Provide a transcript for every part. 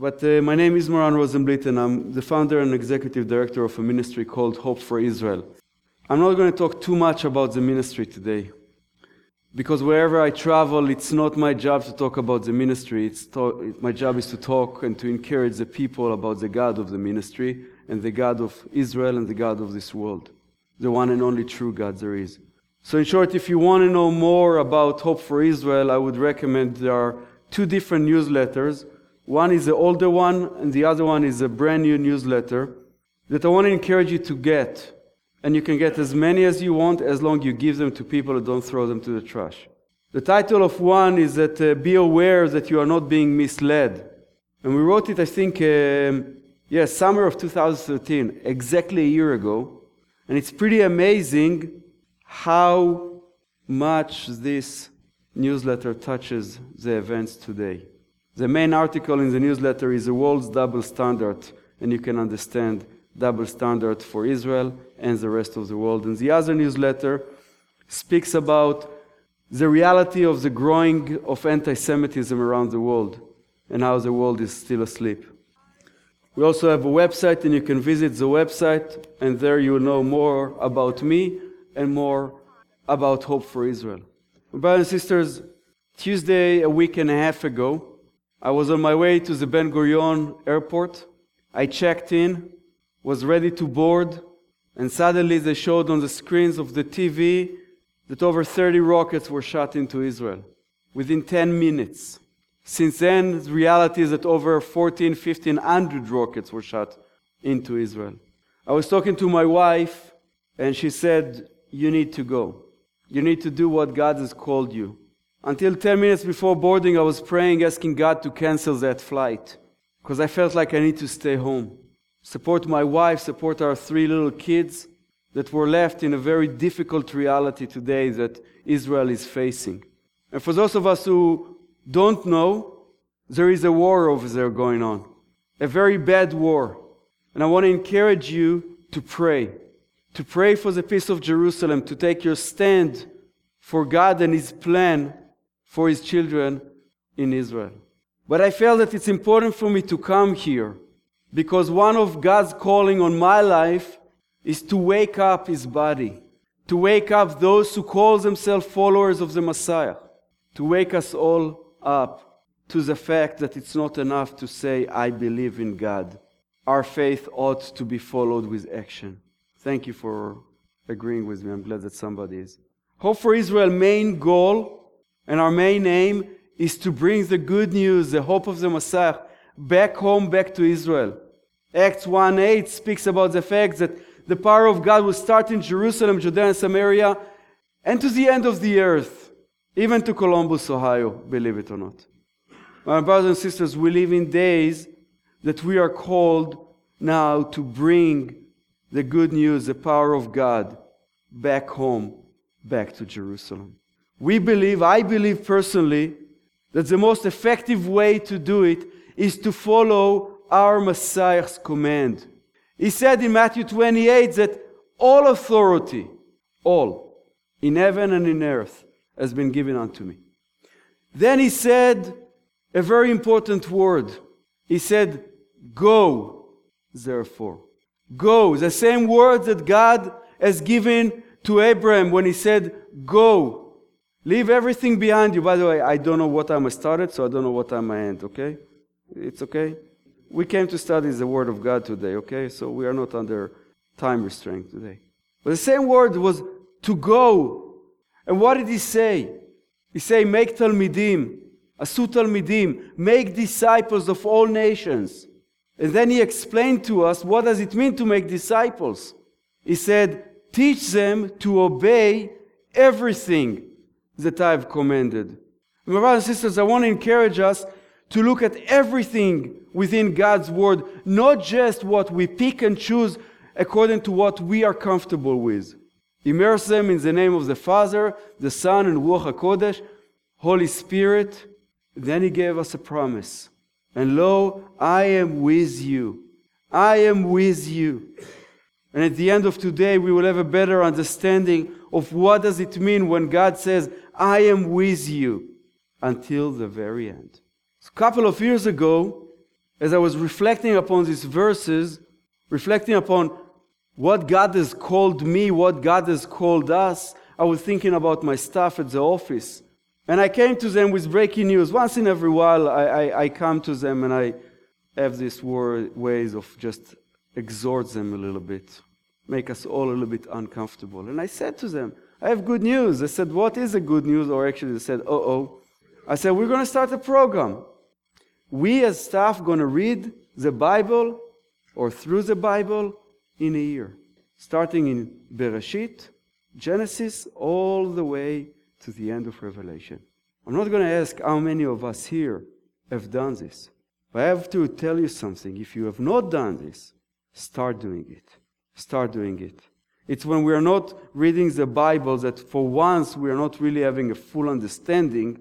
But uh, my name is Moran Rosenblit, and I'm the founder and executive director of a ministry called Hope for Israel. I'm not going to talk too much about the ministry today, because wherever I travel, it's not my job to talk about the ministry. It's to- my job is to talk and to encourage the people about the God of the ministry and the God of Israel and the God of this world, the one and only true God there is. So, in short, if you want to know more about Hope for Israel, I would recommend there are two different newsletters. One is the older one, and the other one is a brand new newsletter that I want to encourage you to get. And you can get as many as you want as long you give them to people and don't throw them to the trash. The title of one is that uh, Be aware that you are not being misled. And we wrote it, I think, um, yeah, summer of 2013, exactly a year ago. And it's pretty amazing how much this newsletter touches the events today. The main article in the newsletter is the world's double standard, and you can understand double standard for Israel and the rest of the world. And the other newsletter speaks about the reality of the growing of anti-Semitism around the world and how the world is still asleep. We also have a website, and you can visit the website, and there you will know more about me and more about Hope for Israel. Brothers and sisters, Tuesday, a week and a half ago, I was on my way to the Ben Gurion airport. I checked in, was ready to board, and suddenly they showed on the screens of the TV that over 30 rockets were shot into Israel within 10 minutes. Since then, the reality is that over 14, 1500 rockets were shot into Israel. I was talking to my wife, and she said, You need to go. You need to do what God has called you. Until 10 minutes before boarding, I was praying, asking God to cancel that flight because I felt like I need to stay home. Support my wife, support our three little kids that were left in a very difficult reality today that Israel is facing. And for those of us who don't know, there is a war over there going on, a very bad war. And I want to encourage you to pray, to pray for the peace of Jerusalem, to take your stand for God and His plan for His children in Israel. But I felt that it's important for me to come here because one of God's calling on my life is to wake up His body, to wake up those who call themselves followers of the Messiah, to wake us all up to the fact that it's not enough to say, I believe in God. Our faith ought to be followed with action. Thank you for agreeing with me. I'm glad that somebody is. Hope for Israel main goal and our main aim is to bring the good news, the hope of the Messiah, back home, back to Israel. Acts 1 8 speaks about the fact that the power of God will start in Jerusalem, Judea, and Samaria, and to the end of the earth, even to Columbus, Ohio, believe it or not. My brothers and sisters, we live in days that we are called now to bring the good news, the power of God, back home, back to Jerusalem. We believe, I believe personally, that the most effective way to do it is to follow our Messiah's command. He said in Matthew 28 that all authority, all, in heaven and in earth, has been given unto me. Then he said a very important word. He said, Go, therefore. Go. The same word that God has given to Abraham when he said, Go. Leave everything behind you. By the way, I don't know what time I started, so I don't know what time I end, okay? It's okay? We came to study the Word of God today, okay? So we are not under time restraint today. But the same word was to go. And what did he say? He said, Make Talmidim, Asu Talmidim, make disciples of all nations. And then he explained to us what does it mean to make disciples. He said, Teach them to obey everything that I've commanded. My brothers and sisters, I want to encourage us to look at everything within God's Word, not just what we pick and choose according to what we are comfortable with. Immerse them in the name of the Father, the Son, and Ruach HaKodesh, Holy Spirit. Then He gave us a promise. And lo, I am with you. I am with you. And at the end of today, we will have a better understanding of what does it mean when God says, I am with you until the very end. A couple of years ago, as I was reflecting upon these verses, reflecting upon what God has called me, what God has called us, I was thinking about my staff at the office. And I came to them with breaking news. Once in every while, I, I, I come to them and I have these word, ways of just exhort them a little bit, make us all a little bit uncomfortable. And I said to them, I have good news. I said, What is the good news? Or actually, they said, Oh, oh. I said, We're going to start a program. We as staff going to read the Bible or through the Bible in a year, starting in Bereshit, Genesis, all the way to the end of Revelation. I'm not going to ask how many of us here have done this. But I have to tell you something. If you have not done this, start doing it. Start doing it. It's when we are not reading the Bible that for once we are not really having a full understanding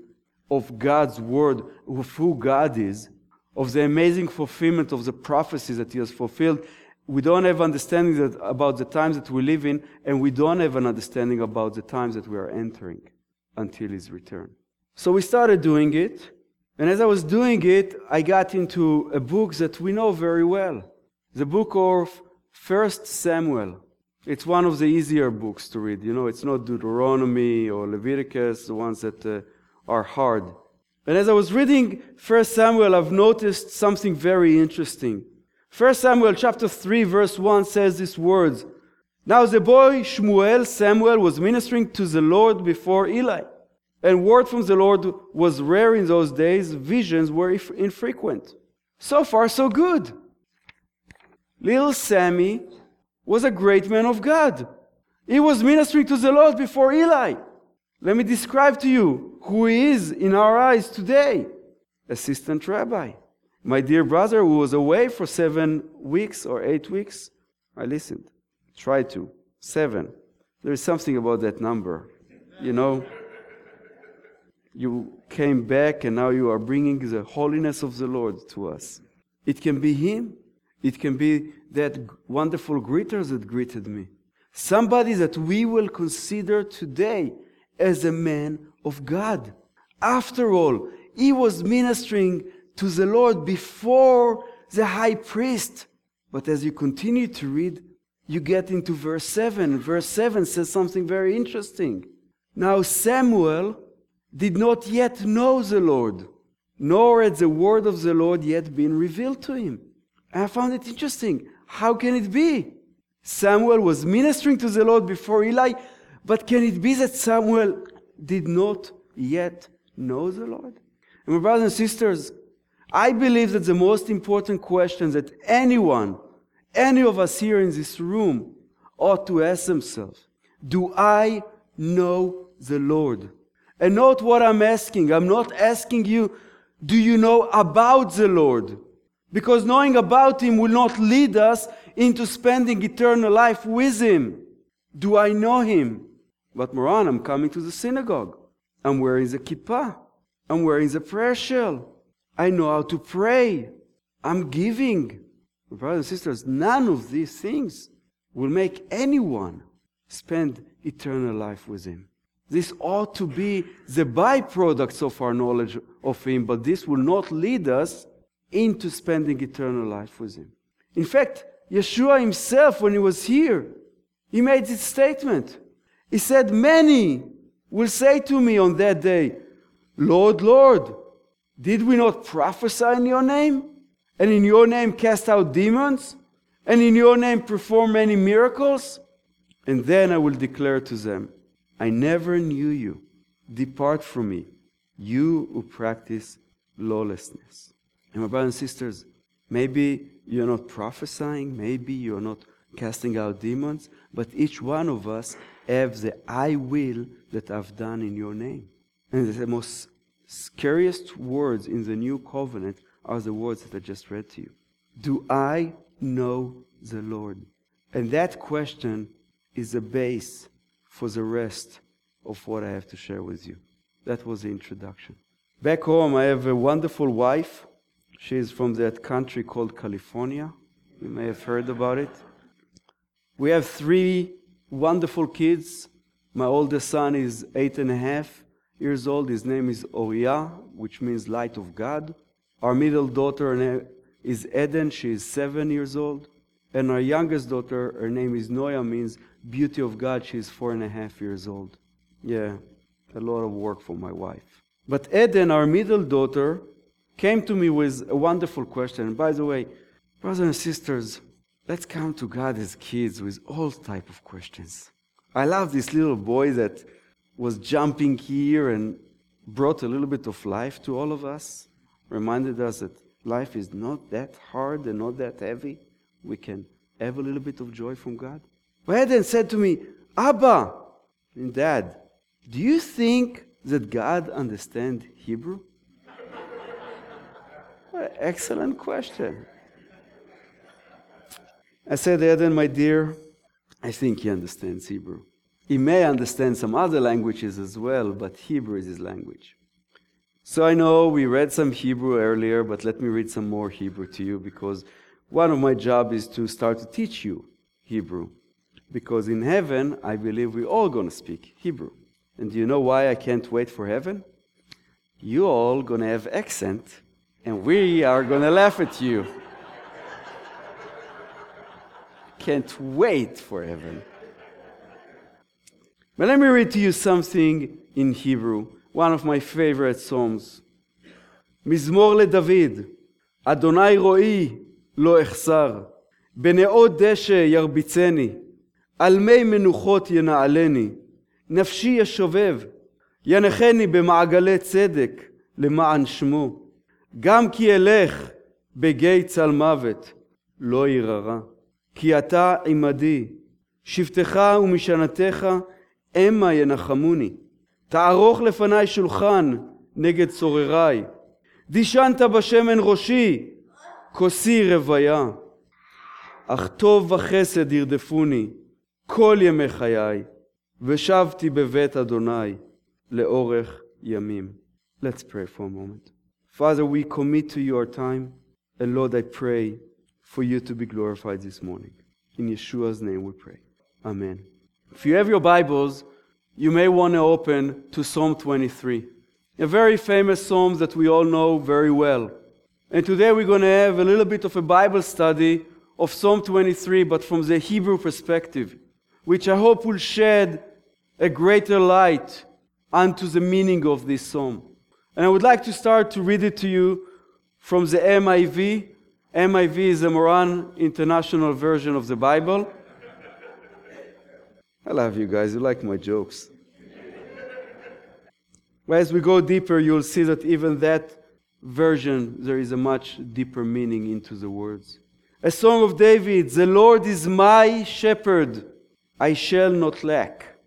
of God's word, of who God is, of the amazing fulfillment of the prophecies that He has fulfilled. We don't have understanding that, about the times that we live in, and we don't have an understanding about the times that we are entering until His return. So we started doing it, and as I was doing it, I got into a book that we know very well the book of First Samuel. It's one of the easier books to read. You know, it's not Deuteronomy or Leviticus, the ones that uh, are hard. And as I was reading First Samuel, I've noticed something very interesting. First Samuel chapter 3 verse 1 says these words. Now the boy Shmuel, Samuel, was ministering to the Lord before Eli. And word from the Lord was rare in those days. Visions were infrequent. So far, so good. Little Sammy was a great man of God. He was ministering to the Lord before Eli. Let me describe to you who he is in our eyes today. Assistant rabbi. My dear brother who was away for seven weeks or eight weeks. I listened. tried to. Seven. There is something about that number. You know, you came back and now you are bringing the holiness of the Lord to us. It can be Him. It can be that wonderful greeter that greeted me. Somebody that we will consider today as a man of God. After all, he was ministering to the Lord before the high priest. But as you continue to read, you get into verse 7. Verse 7 says something very interesting. Now Samuel did not yet know the Lord, nor had the word of the Lord yet been revealed to him. And I found it interesting. How can it be? Samuel was ministering to the Lord before Eli, but can it be that Samuel did not yet know the Lord? And my brothers and sisters, I believe that the most important question that anyone, any of us here in this room, ought to ask themselves Do I know the Lord? And note what I'm asking. I'm not asking you, Do you know about the Lord? Because knowing about Him will not lead us into spending eternal life with Him. Do I know Him? But Moran, I'm coming to the synagogue. I'm wearing the kippah. I'm wearing the prayer shell. I know how to pray. I'm giving. Brothers and sisters, none of these things will make anyone spend eternal life with Him. This ought to be the byproducts of our knowledge of Him, but this will not lead us into spending eternal life with Him. In fact, Yeshua Himself, when He was here, He made this statement. He said, Many will say to me on that day, Lord, Lord, did we not prophesy in your name? And in your name cast out demons? And in your name perform many miracles? And then I will declare to them, I never knew you. Depart from me, you who practice lawlessness. And my brothers and sisters, maybe you're not prophesying, maybe you're not casting out demons, but each one of us have the I will that I've done in your name. And the most scariest words in the new covenant are the words that I just read to you. Do I know the Lord? And that question is the base for the rest of what I have to share with you. That was the introduction. Back home, I have a wonderful wife. She is from that country called California. You may have heard about it. We have three wonderful kids. My oldest son is eight and a half years old. His name is Orya, which means light of God. Our middle daughter is Eden. She is seven years old. And our youngest daughter, her name is Noya, means beauty of God. She is four and a half years old. Yeah, a lot of work for my wife. But Eden, our middle daughter, came to me with a wonderful question. By the way, brothers and sisters, let's come to God as kids with all type of questions. I love this little boy that was jumping here and brought a little bit of life to all of us, reminded us that life is not that hard and not that heavy. We can have a little bit of joy from God. But Eden said to me, Abba, and Dad, do you think that God understands Hebrew? Excellent question. I said, Eden, my dear, I think he understands Hebrew. He may understand some other languages as well, but Hebrew is his language. So I know we read some Hebrew earlier, but let me read some more Hebrew to you because one of my job is to start to teach you Hebrew. Because in heaven, I believe we're all going to speak Hebrew. And do you know why I can't wait for heaven? You all going to have accent, and we are going to laugh at you. can't wait for heaven. But let me read to you something in Hebrew, one of my favorite psalms. מזמור לדוד, אדוני רועי לא אחסר, בנאות דשא ירביצני, על מי מנוחות ינעלני, נפשי ישובב, ינחני במעגלי צדק למען שמו, גם כי אלך בגיא צל מוות, לא ירא. כי אתה עמדי, שבטך ומשענתך המה ינחמוני. תערוך לפני שולחן נגד צורריי. דישנת בשמן ראשי, כוסי רוויה. אך טוב וחסד ירדפוני כל ימי חיי, ושבתי בבית אדוני לאורך ימים. Let's pray for a moment. Father, we commit to you our time, and Lord, I pray for you to be glorified this morning. In Yeshua's name we pray. Amen. If you have your Bibles, you may want to open to Psalm 23, a very famous psalm that we all know very well. And today we're going to have a little bit of a Bible study of Psalm 23, but from the Hebrew perspective, which I hope will shed a greater light onto the meaning of this psalm. And I would like to start to read it to you from the MIV, MIV is the Moran International Version of the Bible. I love you guys, you like my jokes. But as we go deeper, you'll see that even that version, there is a much deeper meaning into the words. A song of David The Lord is my shepherd, I shall not lack.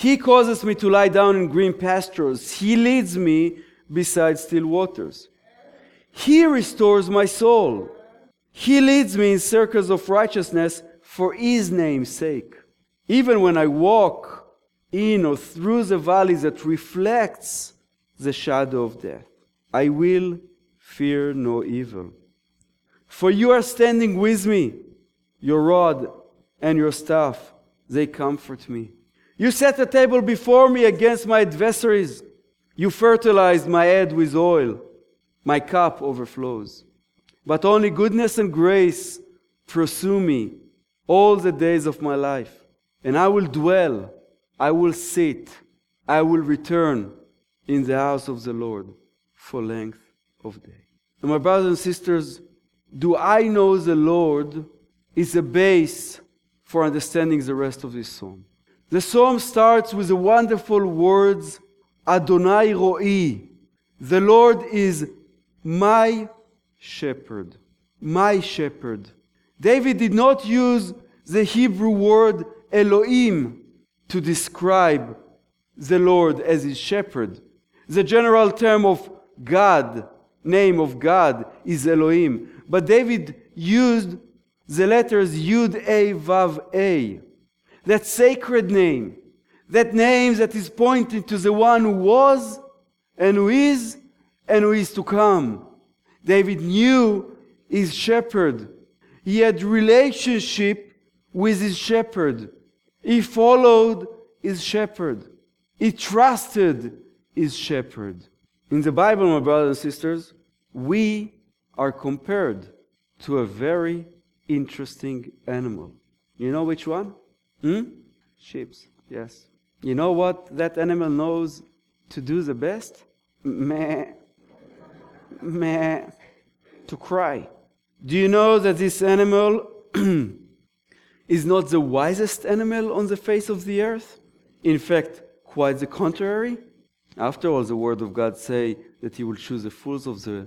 He causes me to lie down in green pastures, He leads me beside still waters. He restores my soul. He leads me in circles of righteousness for His name's sake. Even when I walk in or through the valley that reflects the shadow of death, I will fear no evil. For you are standing with me, your rod and your staff, they comfort me. You set a table before me against my adversaries. You fertilized my head with oil my cup overflows. But only goodness and grace pursue me all the days of my life. And I will dwell, I will sit, I will return in the house of the Lord for length of day. And my brothers and sisters, do I know the Lord is a base for understanding the rest of this psalm. The psalm starts with the wonderful words Adonai Ro'i. The Lord is my shepherd. My shepherd. David did not use the Hebrew word Elohim to describe the Lord as his shepherd. The general term of God, name of God, is Elohim. But David used the letters Yud Hey Vav Hey. That sacred name. That name that is pointing to the one who was and who is and who is to come. David knew his shepherd. He had relationship with his shepherd. He followed his shepherd. He trusted his shepherd. In the Bible, my brothers and sisters, we are compared to a very interesting animal. You know which one? Hmm? Sheep, yes. You know what that animal knows to do the best? Meh. Meh. To cry. Do you know that this animal is not the wisest animal on the face of the earth? In fact, quite the contrary. After all, the word of God say that he will choose the fools of the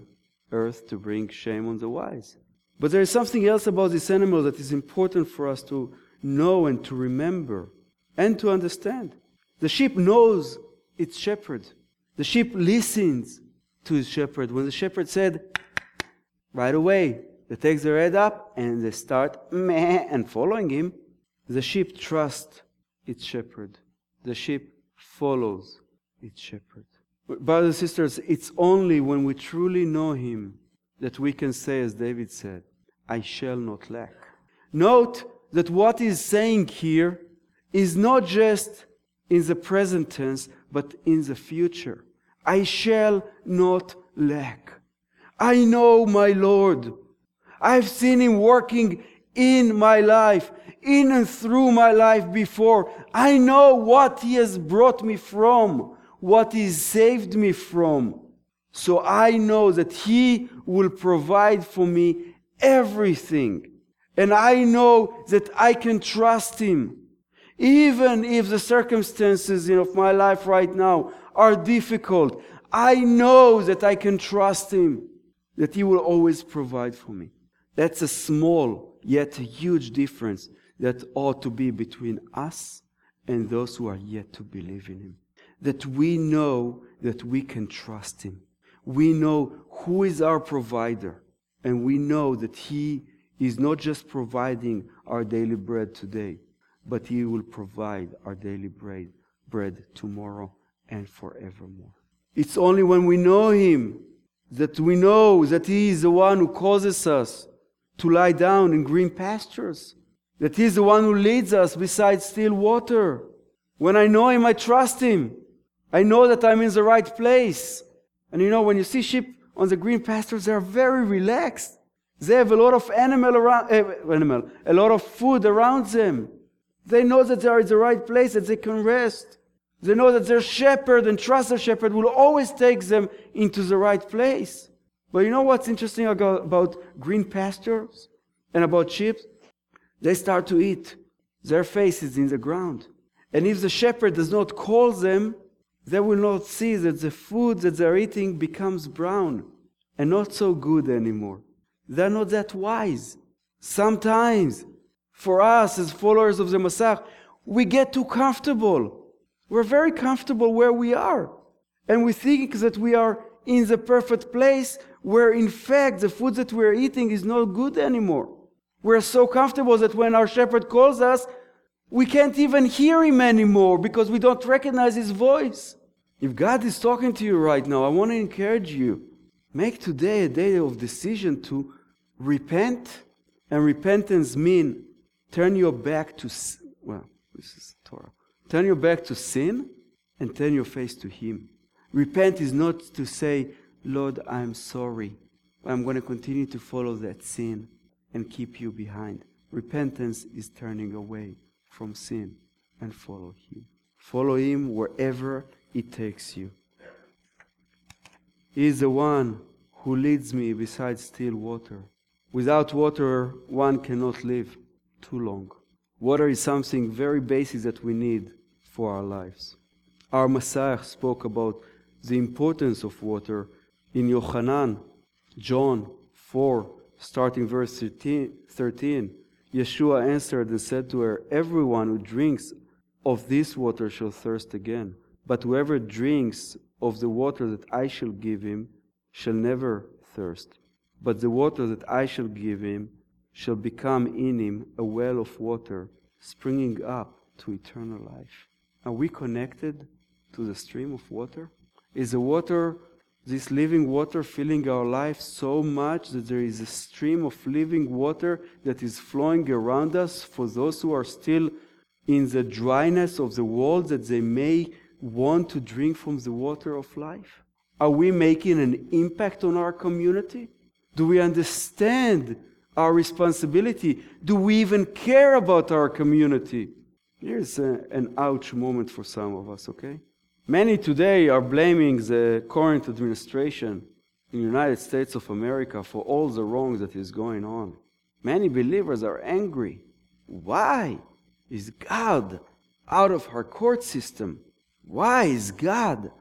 earth to bring shame on the wise. But there is something else about this animal that is important for us to know and to remember and to understand. The sheep knows its shepherd. The sheep listens to his shepherd. When the shepherd said, right away, they take their head up and they start meh and following him, the sheep trusts its shepherd. The sheep follows its shepherd. Brothers and sisters, it's only when we truly know him that we can say, as David said, I shall not lack. Note that what he's saying here is not just in the present tense, but in the future. I shall not lack. I know my Lord. I've seen him working in my life, in and through my life before. I know what he has brought me from, what he saved me from. So I know that he will provide for me everything. And I know that I can trust him. Even if the circumstances of my life right now are difficult, I know that I can trust him, that he will always provide for me. That's a small yet a huge difference that ought to be between us and those who are yet to believe in him. That we know that we can trust him. We know who is our provider. And we know that he is not just providing our daily bread today, but He will provide our daily bread, bread tomorrow and forevermore. It's only when we know Him that we know that He is the one who causes us to lie down in green pastures, that He is the one who leads us beside still water. When I know Him, I trust Him. I know that I'm in the right place. And you know, when you see sheep on the green pastures, they are very relaxed. They have a lot of animal around, uh, animal, a lot of food around them. They know that they are in the right place, that they can rest. They know that their shepherd and trusted shepherd will always take them into the right place. But you know what's interesting about green pastures and about sheep? They start to eat. Their face is in the ground. And if the shepherd does not call them, they will not see that the food that they're eating becomes brown and not so good anymore. They're not that wise. Sometimes for us as followers of the Messiah, we get too comfortable. We're very comfortable where we are. And we think that we are in the perfect place where, in fact, the food that we're eating is not good anymore. We're so comfortable that when our shepherd calls us, we can't even hear him anymore because we don't recognize his voice. If God is talking to you right now, I want to encourage you. Make today a day of decision to repent. And repentance means turn your back to, well, this is Torah. Turn your back to sin and turn your face to Him. Repent is not to say, Lord, I'm sorry. I'm going to continue to follow that sin and keep you behind. Repentance is turning away from sin and follow Him. Follow Him wherever it takes you. He is the one who leads me beside still water. Without water, one cannot live too long. Water is something very basic that we need for our lives. Our Messiah spoke about the importance of water in Yohanan, John 4, starting verse 13, 13. Yeshua answered and said to her, Everyone who drinks of this water shall thirst again. But whoever drinks of the water that I shall give him shall never thirst. But the water that I shall give him shall become in him a well of water springing up to eternal life. Are we connected to the stream of water? Is the water, this living water, filling our life so much that there is a stream of living water that is flowing around us for those who are still in the dryness of the world that they may want to drink from the water of life? Are we making an impact on our community? Do we understand our responsibility? Do we even care about our community? Here's a, an ouch moment for some of us, okay? Many today are blaming the current administration in the United States of America for all the wrongs that is going on. Many believers are angry. Why is God out of our court system? Why is God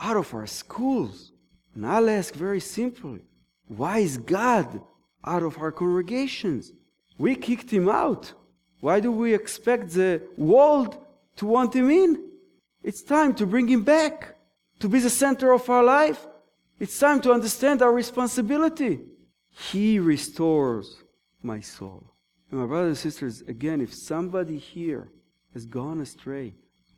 out of our schools? And I'll ask very simply why is God out of our congregations? We kicked him out. Why do we expect the world to want him in? It's time to bring him back, to be the center of our life. It's time to understand our responsibility. He restores my soul. And my brothers and sisters, again, if somebody here has gone astray,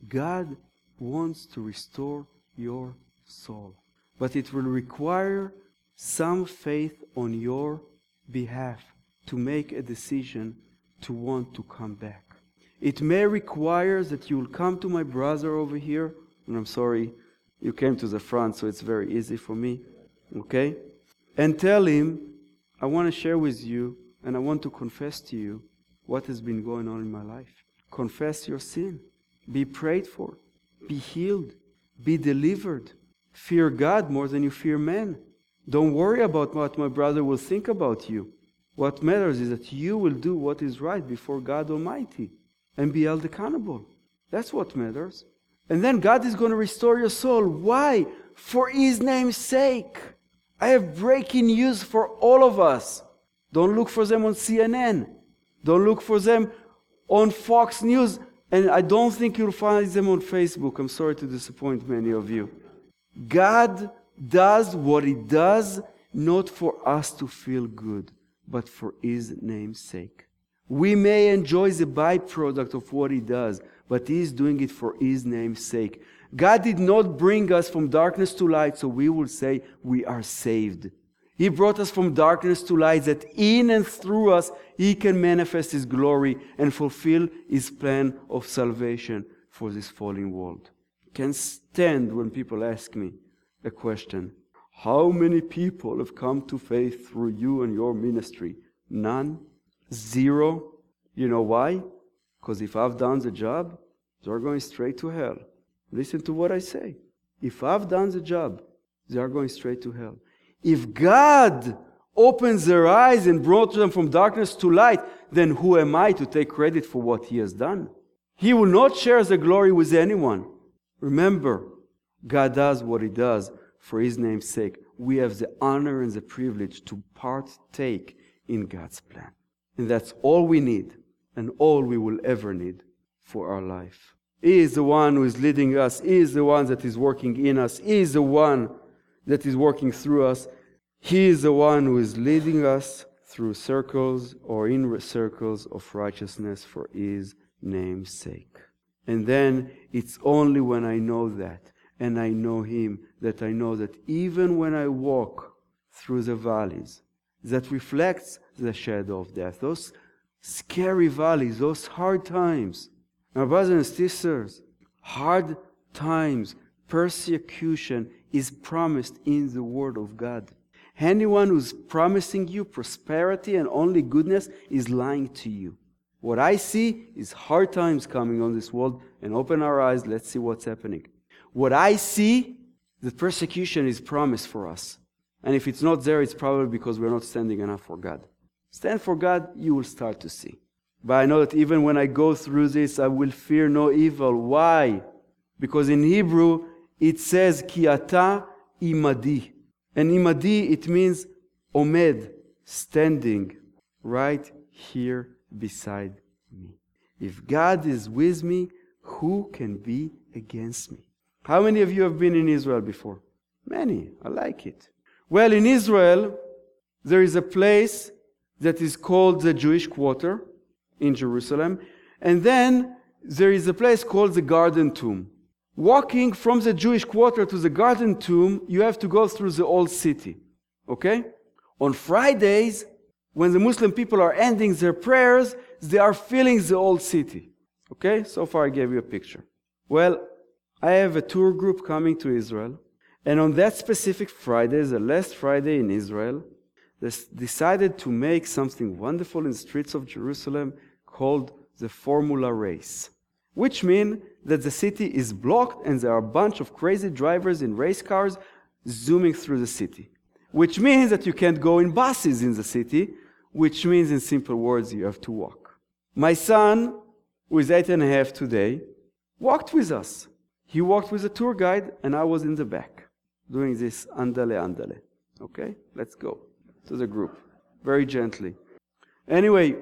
God wants to restore your soul. But it will require some faith on your behalf to make a decision to want to come back. It may require that you will come to my brother over here, and I'm sorry you came to the front, so it's very easy for me, okay? And tell him, I want to share with you and I want to confess to you what has been going on in my life. Confess your sin. Be prayed for. Be healed. Be delivered. Fear God more than you fear men. Don't worry about what my brother will think about you. What matters is that you will do what is right before God Almighty and be held accountable. That's what matters. And then God is going to restore your soul. Why? For His name's sake. I have breaking news for all of us. Don't look for them on CNN. Don't look for them on Fox News. And I don't think you'll find them on Facebook. I'm sorry to disappoint many of you. God does what He does not for us to feel good, but for His name's sake. We may enjoy the byproduct of what He does, but He is doing it for His name's sake. God did not bring us from darkness to light, so we will say we are saved. He brought us from darkness to light that in and through us He can manifest His glory and fulfill His plan of salvation for this fallen world. I can stand when people ask me a question How many people have come to faith through you and your ministry? None? Zero? You know why? Because if I've done the job, they're going straight to hell. Listen to what I say. If I've done the job, they are going straight to hell. If God opens their eyes and brought them from darkness to light, then who am I to take credit for what He has done? He will not share the glory with anyone. Remember, God does what He does for His name's sake. We have the honor and the privilege to partake in God's plan. And that's all we need and all we will ever need for our life. He is the one who is leading us. He is the one that is working in us. He is the one that is working through us. He is the one who is leading us through circles or in circles of righteousness for His name's sake. And then it's only when I know that and I know Him that I know that even when I walk through the valleys that reflects the shadow of death, those scary valleys, those hard times, my brothers and sisters, hard times, persecution is promised in the Word of God. Anyone who's promising you prosperity and only goodness is lying to you. What I see is hard times coming on this world, and open our eyes, let's see what's happening. What I see, the persecution is promised for us. And if it's not there, it's probably because we're not standing enough for God. Stand for God, you will start to see. But I know that even when I go through this, I will fear no evil. Why? Because in Hebrew, it says ki ata imadi. And imadi, it means omed, standing right here beside me. If God is with me, who can be against me? How many of you have been in Israel before? Many. I like it. Well, in Israel, there is a place that is called the Jewish Quarter in Jerusalem. And then there is a place called the Garden Tomb. Walking from the Jewish quarter to the garden tomb, you have to go through the old city. Okay? On Fridays, when the Muslim people are ending their prayers, they are filling the old city. Okay? So far I gave you a picture. Well, I have a tour group coming to Israel, and on that specific Friday, the last Friday in Israel, they decided to make something wonderful in the streets of Jerusalem called the Formula Race, which means that the city is blocked and there are a bunch of crazy drivers in race cars zooming through the city, which means that you can't go in buses in the city, which means, in simple words, you have to walk. My son, who is eight and a half today, walked with us. He walked with a tour guide, and I was in the back doing this andale andale. Okay, let's go to the group very gently. Anyway,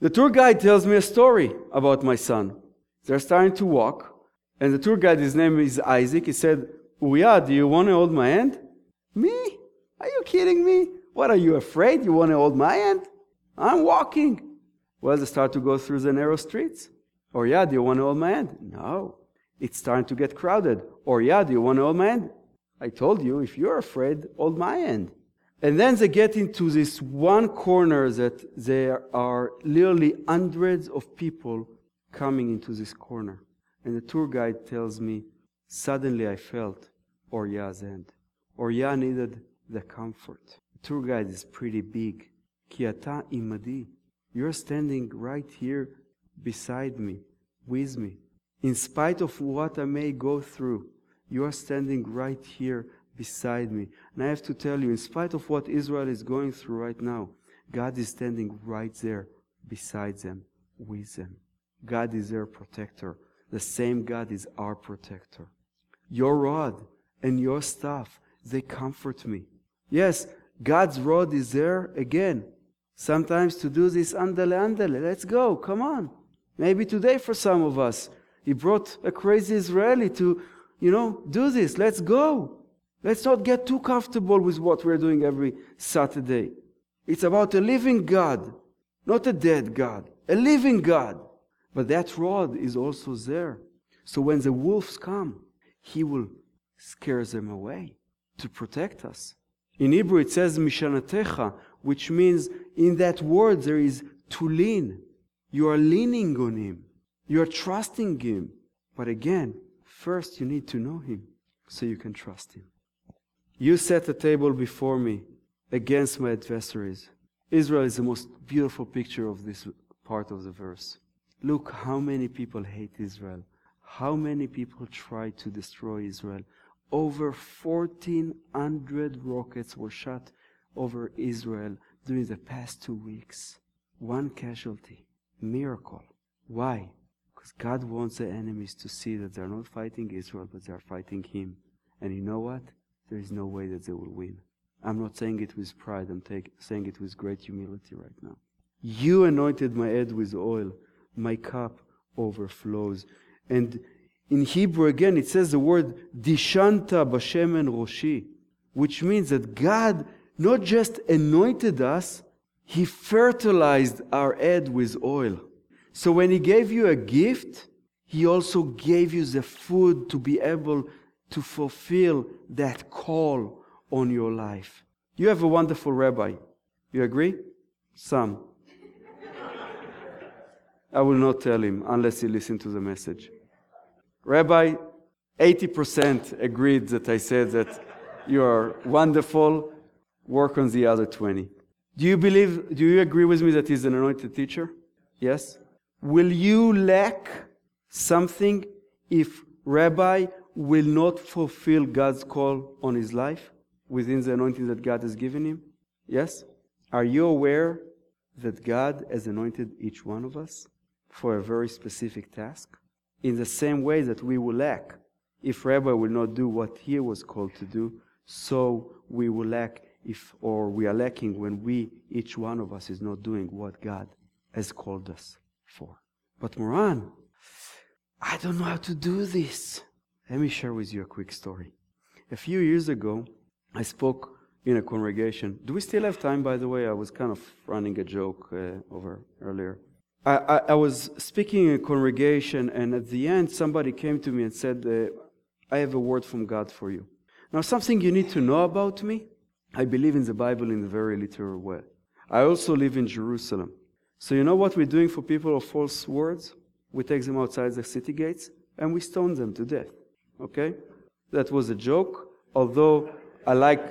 the tour guide tells me a story about my son. They're starting to walk, and the tour guide, his name is Isaac, he said, Orya, do you want to hold my hand? Me? Are you kidding me? What are you afraid? You want to hold my hand? I'm walking. Well, they start to go through the narrow streets. Orya, do you want to hold my hand? No. It's starting to get crowded. Orya, do you want to hold my hand? I told you, if you're afraid, hold my hand. And then they get into this one corner that there are literally hundreds of people coming into this corner. And the tour guide tells me, suddenly I felt Orya's hand. Orya needed the comfort. The tour guide is pretty big. Ki ata imadi. You're standing right here beside me, with me. In spite of what I may go through, you are standing right here beside me. And I have to tell you, in spite of what Israel is going through right now, God is standing right there beside them, with them. God is their protector. The same God is our protector. Your rod and your staff, they comfort me. Yes, God's rod is there again. Sometimes to do this andale andale. Let's go. Come on. Maybe today for some of us. He brought a crazy Israeli to, you know, do this. Let's go. Let's not get too comfortable with what we're doing every Saturday. It's about a living God, not a dead God, a living God. But that rod is also there. So when the wolves come, he will scare them away to protect us. In Hebrew it says mishanatecha, which means in that word there is to lean. You are leaning on him. You are trusting him. But again, first you need to know him so you can trust him. You set a table before me against my adversaries. Israel is the most beautiful picture of this part of the verse. Look how many people hate Israel. How many people try to destroy Israel. Over 1,400 rockets were shot over Israel during the past two weeks. One casualty. Miracle. Why? Because God wants the enemies to see that they're not fighting Israel, but they're fighting Him. And you know what? there is no way that they will win. I'm not saying it with pride, I'm take, saying it with great humility right now. You anointed my head with oil, my cup overflows. And in Hebrew again, it says the word dishanta bashemen roshi, which means that God not just anointed us, He fertilized our head with oil. So when He gave you a gift, He also gave you the food to be able to fulfill that call on your life. You have a wonderful rabbi. You agree? Some. I will not tell him unless he listens to the message. Rabbi, 80% agreed that I said that you are wonderful. Work on the other 20. Do you believe, do you agree with me that he's an anointed teacher? Yes? Will you lack something if Rabbi will not fulfill God's call on his life within the anointing that God has given him? Yes? Are you aware that God has anointed each one of us for a very specific task? In the same way that we will lack if Rabbi will not do what he was called to do, so we will lack if, or we are lacking when we, each one of us, is not doing what God has called us for. But Moran, I don't know how to do this. Let me share with you a quick story. A few years ago, I spoke in a congregation. Do we still have time, by the way? I was kind of running a joke uh, over earlier. I, I, I, was speaking in a congregation, and at the end, somebody came to me and said, uh, I have a word from God for you. Now, something you need to know about me I believe in the Bible in a very literal way. I also live in Jerusalem. So, you know what we're doing for people of false words? We take them outside the city gates and we stone them to death. Okay? That was a joke, although I like.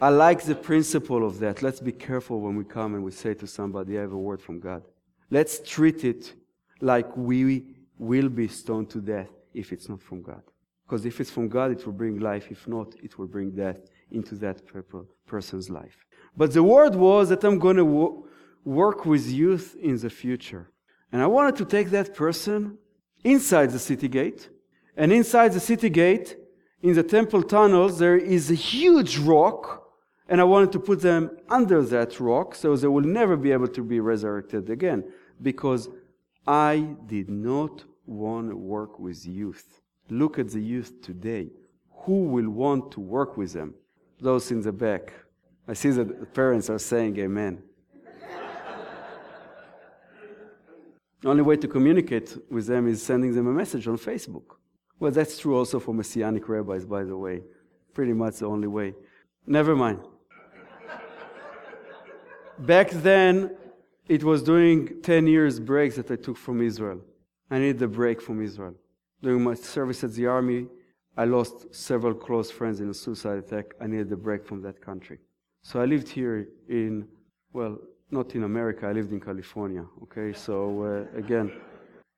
I like the principle of that. Let's be careful when we come and we say to somebody, I have a word from God. Let's treat it like we will be stoned to death if it's not from God. Because if it's from God, it will bring life. If not, it will bring death into that person's life. But the word was that I'm going to wo- work with youth in the future. And I wanted to take that person inside the city gate. And inside the city gate, in the temple tunnels, there is a huge rock. And I wanted to put them under that rock so they will never be able to be resurrected again. Because I did not want to work with youth. Look at the youth today. Who will want to work with them? Those in the back. I see that parents are saying amen. only way to communicate with them is sending them a message on Facebook. Well, that's true also for Messianic rabbis, by the way. Pretty much the only way. Never mind. Back then, it was during 10 years breaks that I took from Israel. I needed a break from Israel. During my service at the army, I lost several close friends in a suicide attack. I needed a break from that country. So I lived here in, well, not in America, I lived in California. Okay, so uh, again.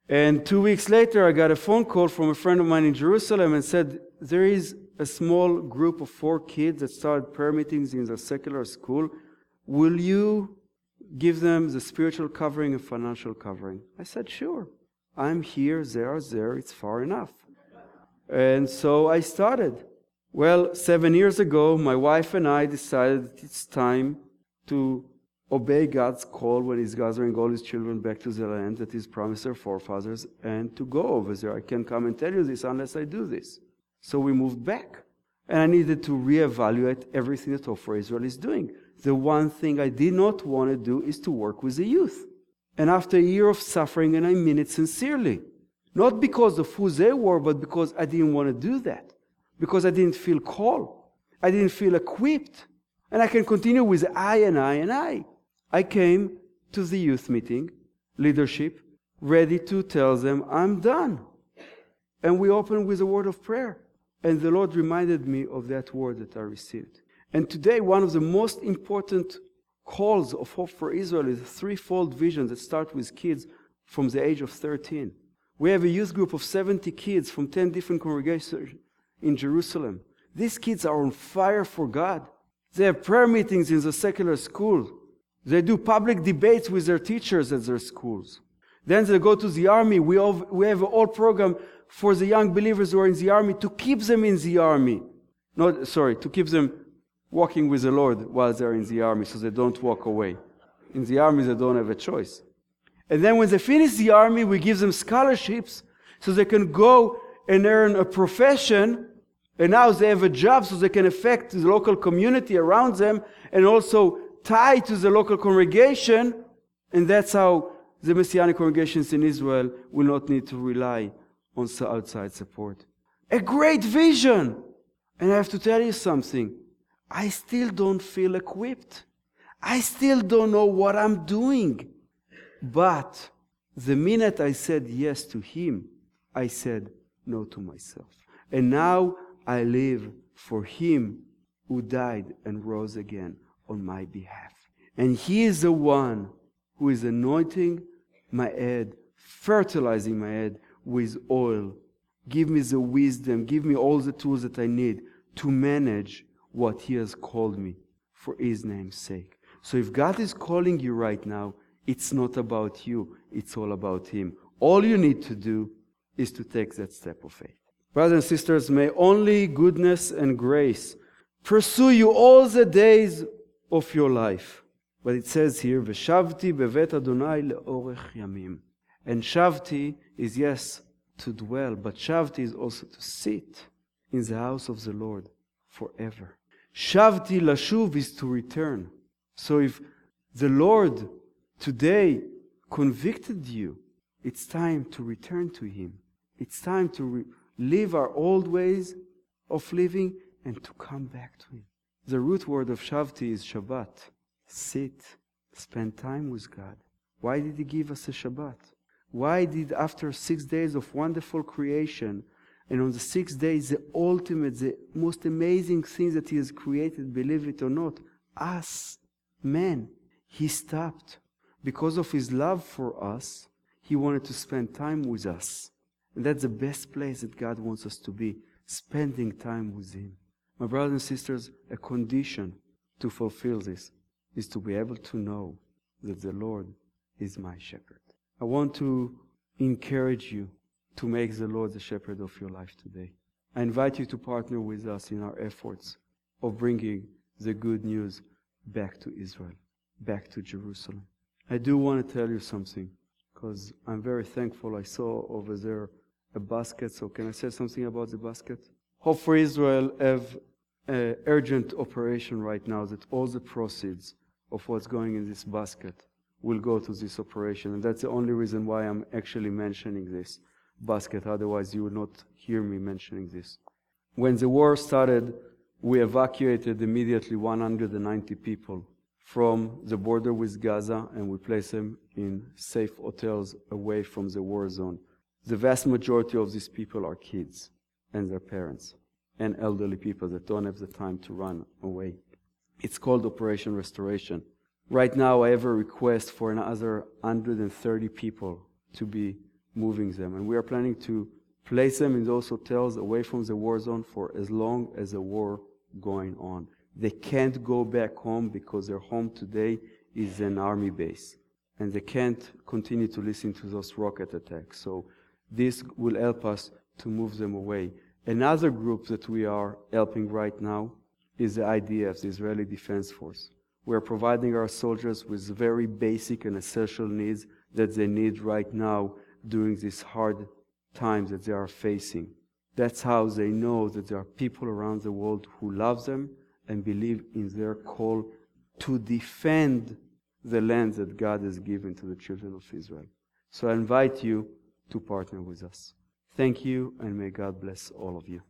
And two weeks later, I got a phone call from a friend of mine in Jerusalem and said, There is a small group of four kids that started prayer meetings in the secular school. Will you give them the spiritual covering and financial covering? I said, Sure. I'm here, they are there, it's far enough. And so I started. Well, seven years ago, my wife and I decided it's time to obey God's call when He's gathering all His children back to the land that He's promised their forefathers and to go over there. I can't come and tell you this unless I do this. So we moved back. And I needed to reevaluate everything that Hope for Israel is doing. The one thing I did not want to do is to work with the youth. And after a year of suffering, and I mean it sincerely, not because of who they were, but because I didn't want to do that. Because I didn't feel called. I didn't feel equipped. And I can continue with I and I and I. I came to the youth meeting, leadership, ready to tell them, I'm done. And we opened with a word of prayer. And the Lord reminded me of that word that I received. And today, one of the most important calls of Hope for Israel is a threefold vision that starts with kids from the age of 13. We have a youth group of 70 kids from 10 different congregations in Jerusalem. These kids are on fire for God. They have prayer meetings in the secular school. They do public debates with their teachers at their schools. Then they go to the army. We, we have a whole program for the young believers who are in the army to keep them in the army. Not, sorry, to keep them walking with the Lord while they're in the army so they don't walk away. In the army, they don't have a choice. And then when they finish the army, we give them scholarships so they can go and earn a profession. And now they have a job so they can affect the local community around them and also tie to the local congregation. And that's how the Messianic congregations in Israel will not need to rely on outside support. A great vision! And I have to tell you something. I still don't feel equipped. I still don't know what I'm doing. But the minute I said yes to Him, I said no to myself. And now I live for Him who died and rose again on my behalf. And He is the one who is anointing my head, fertilizing my head with oil. Give me the wisdom, give me all the tools that I need to manage what He has called me for His name's sake. So if God is calling you right now, it's not about you, it's all about Him. All you need to do is to take that step of faith. Brothers and sisters, may only goodness and grace pursue you all the days of your life. But it says here, Veshavti bevet Adonai leorech yamim. And Shavti is, yes, to dwell, but Shavti is also to sit in the house of the Lord forever. Shavti lashuv is to return. So if the Lord today convicted you, it's time to return to Him. It's time to re- leave our old ways of living and to come back to Him. The root word of Shavti is Shabbat. Sit, spend time with God. Why did He give us a Shabbat? Why did, after six days of wonderful creation, And on the sixth day, the ultimate, the most amazing thing that He has created, believe it or not, us, men, He stopped. Because of His love for us, He wanted to spend time with us. And that's the best place that God wants us to be, spending time with Him. My brothers and sisters, a condition to fulfill this is to be able to know that the Lord is my shepherd. I want to encourage you to make the Lord the shepherd of your life today. I invite you to partner with us in our efforts of bringing the good news back to Israel, back to Jerusalem. I do want to tell you something because I'm very thankful. I saw over there a basket. So, can I say something about the basket? Hope for Israel have an urgent operation right now that all the proceeds of what's going in this basket will go to this operation. And that's the only reason why I'm actually mentioning this basket. Otherwise, you would not hear me mentioning this. When the war started, we evacuated immediately 190 people from the border with Gaza and we placed them in safe hotels away from the war zone. The vast majority of these people are kids and their parents and elderly people that don't have the time to run away. It's called Operation Restoration. Right now, I have a request for another 130 people to be moving them. And we are planning to place them in those hotels away from the war zone for as long as the war going on. They can't go back home because their home today is an army base. And they can't continue to listen to those rocket attacks. So this will help us to move them away. Another group that we are helping right now is the IDF, the Israeli Defense Force. We are providing our soldiers with very basic and essential needs that they need right now during these hard times that they are facing. That's how they know that there are people around the world who love them and believe in their call to defend the land that God has given to the children of Israel. So I invite you to partner with us. Thank you, and may God bless all of you.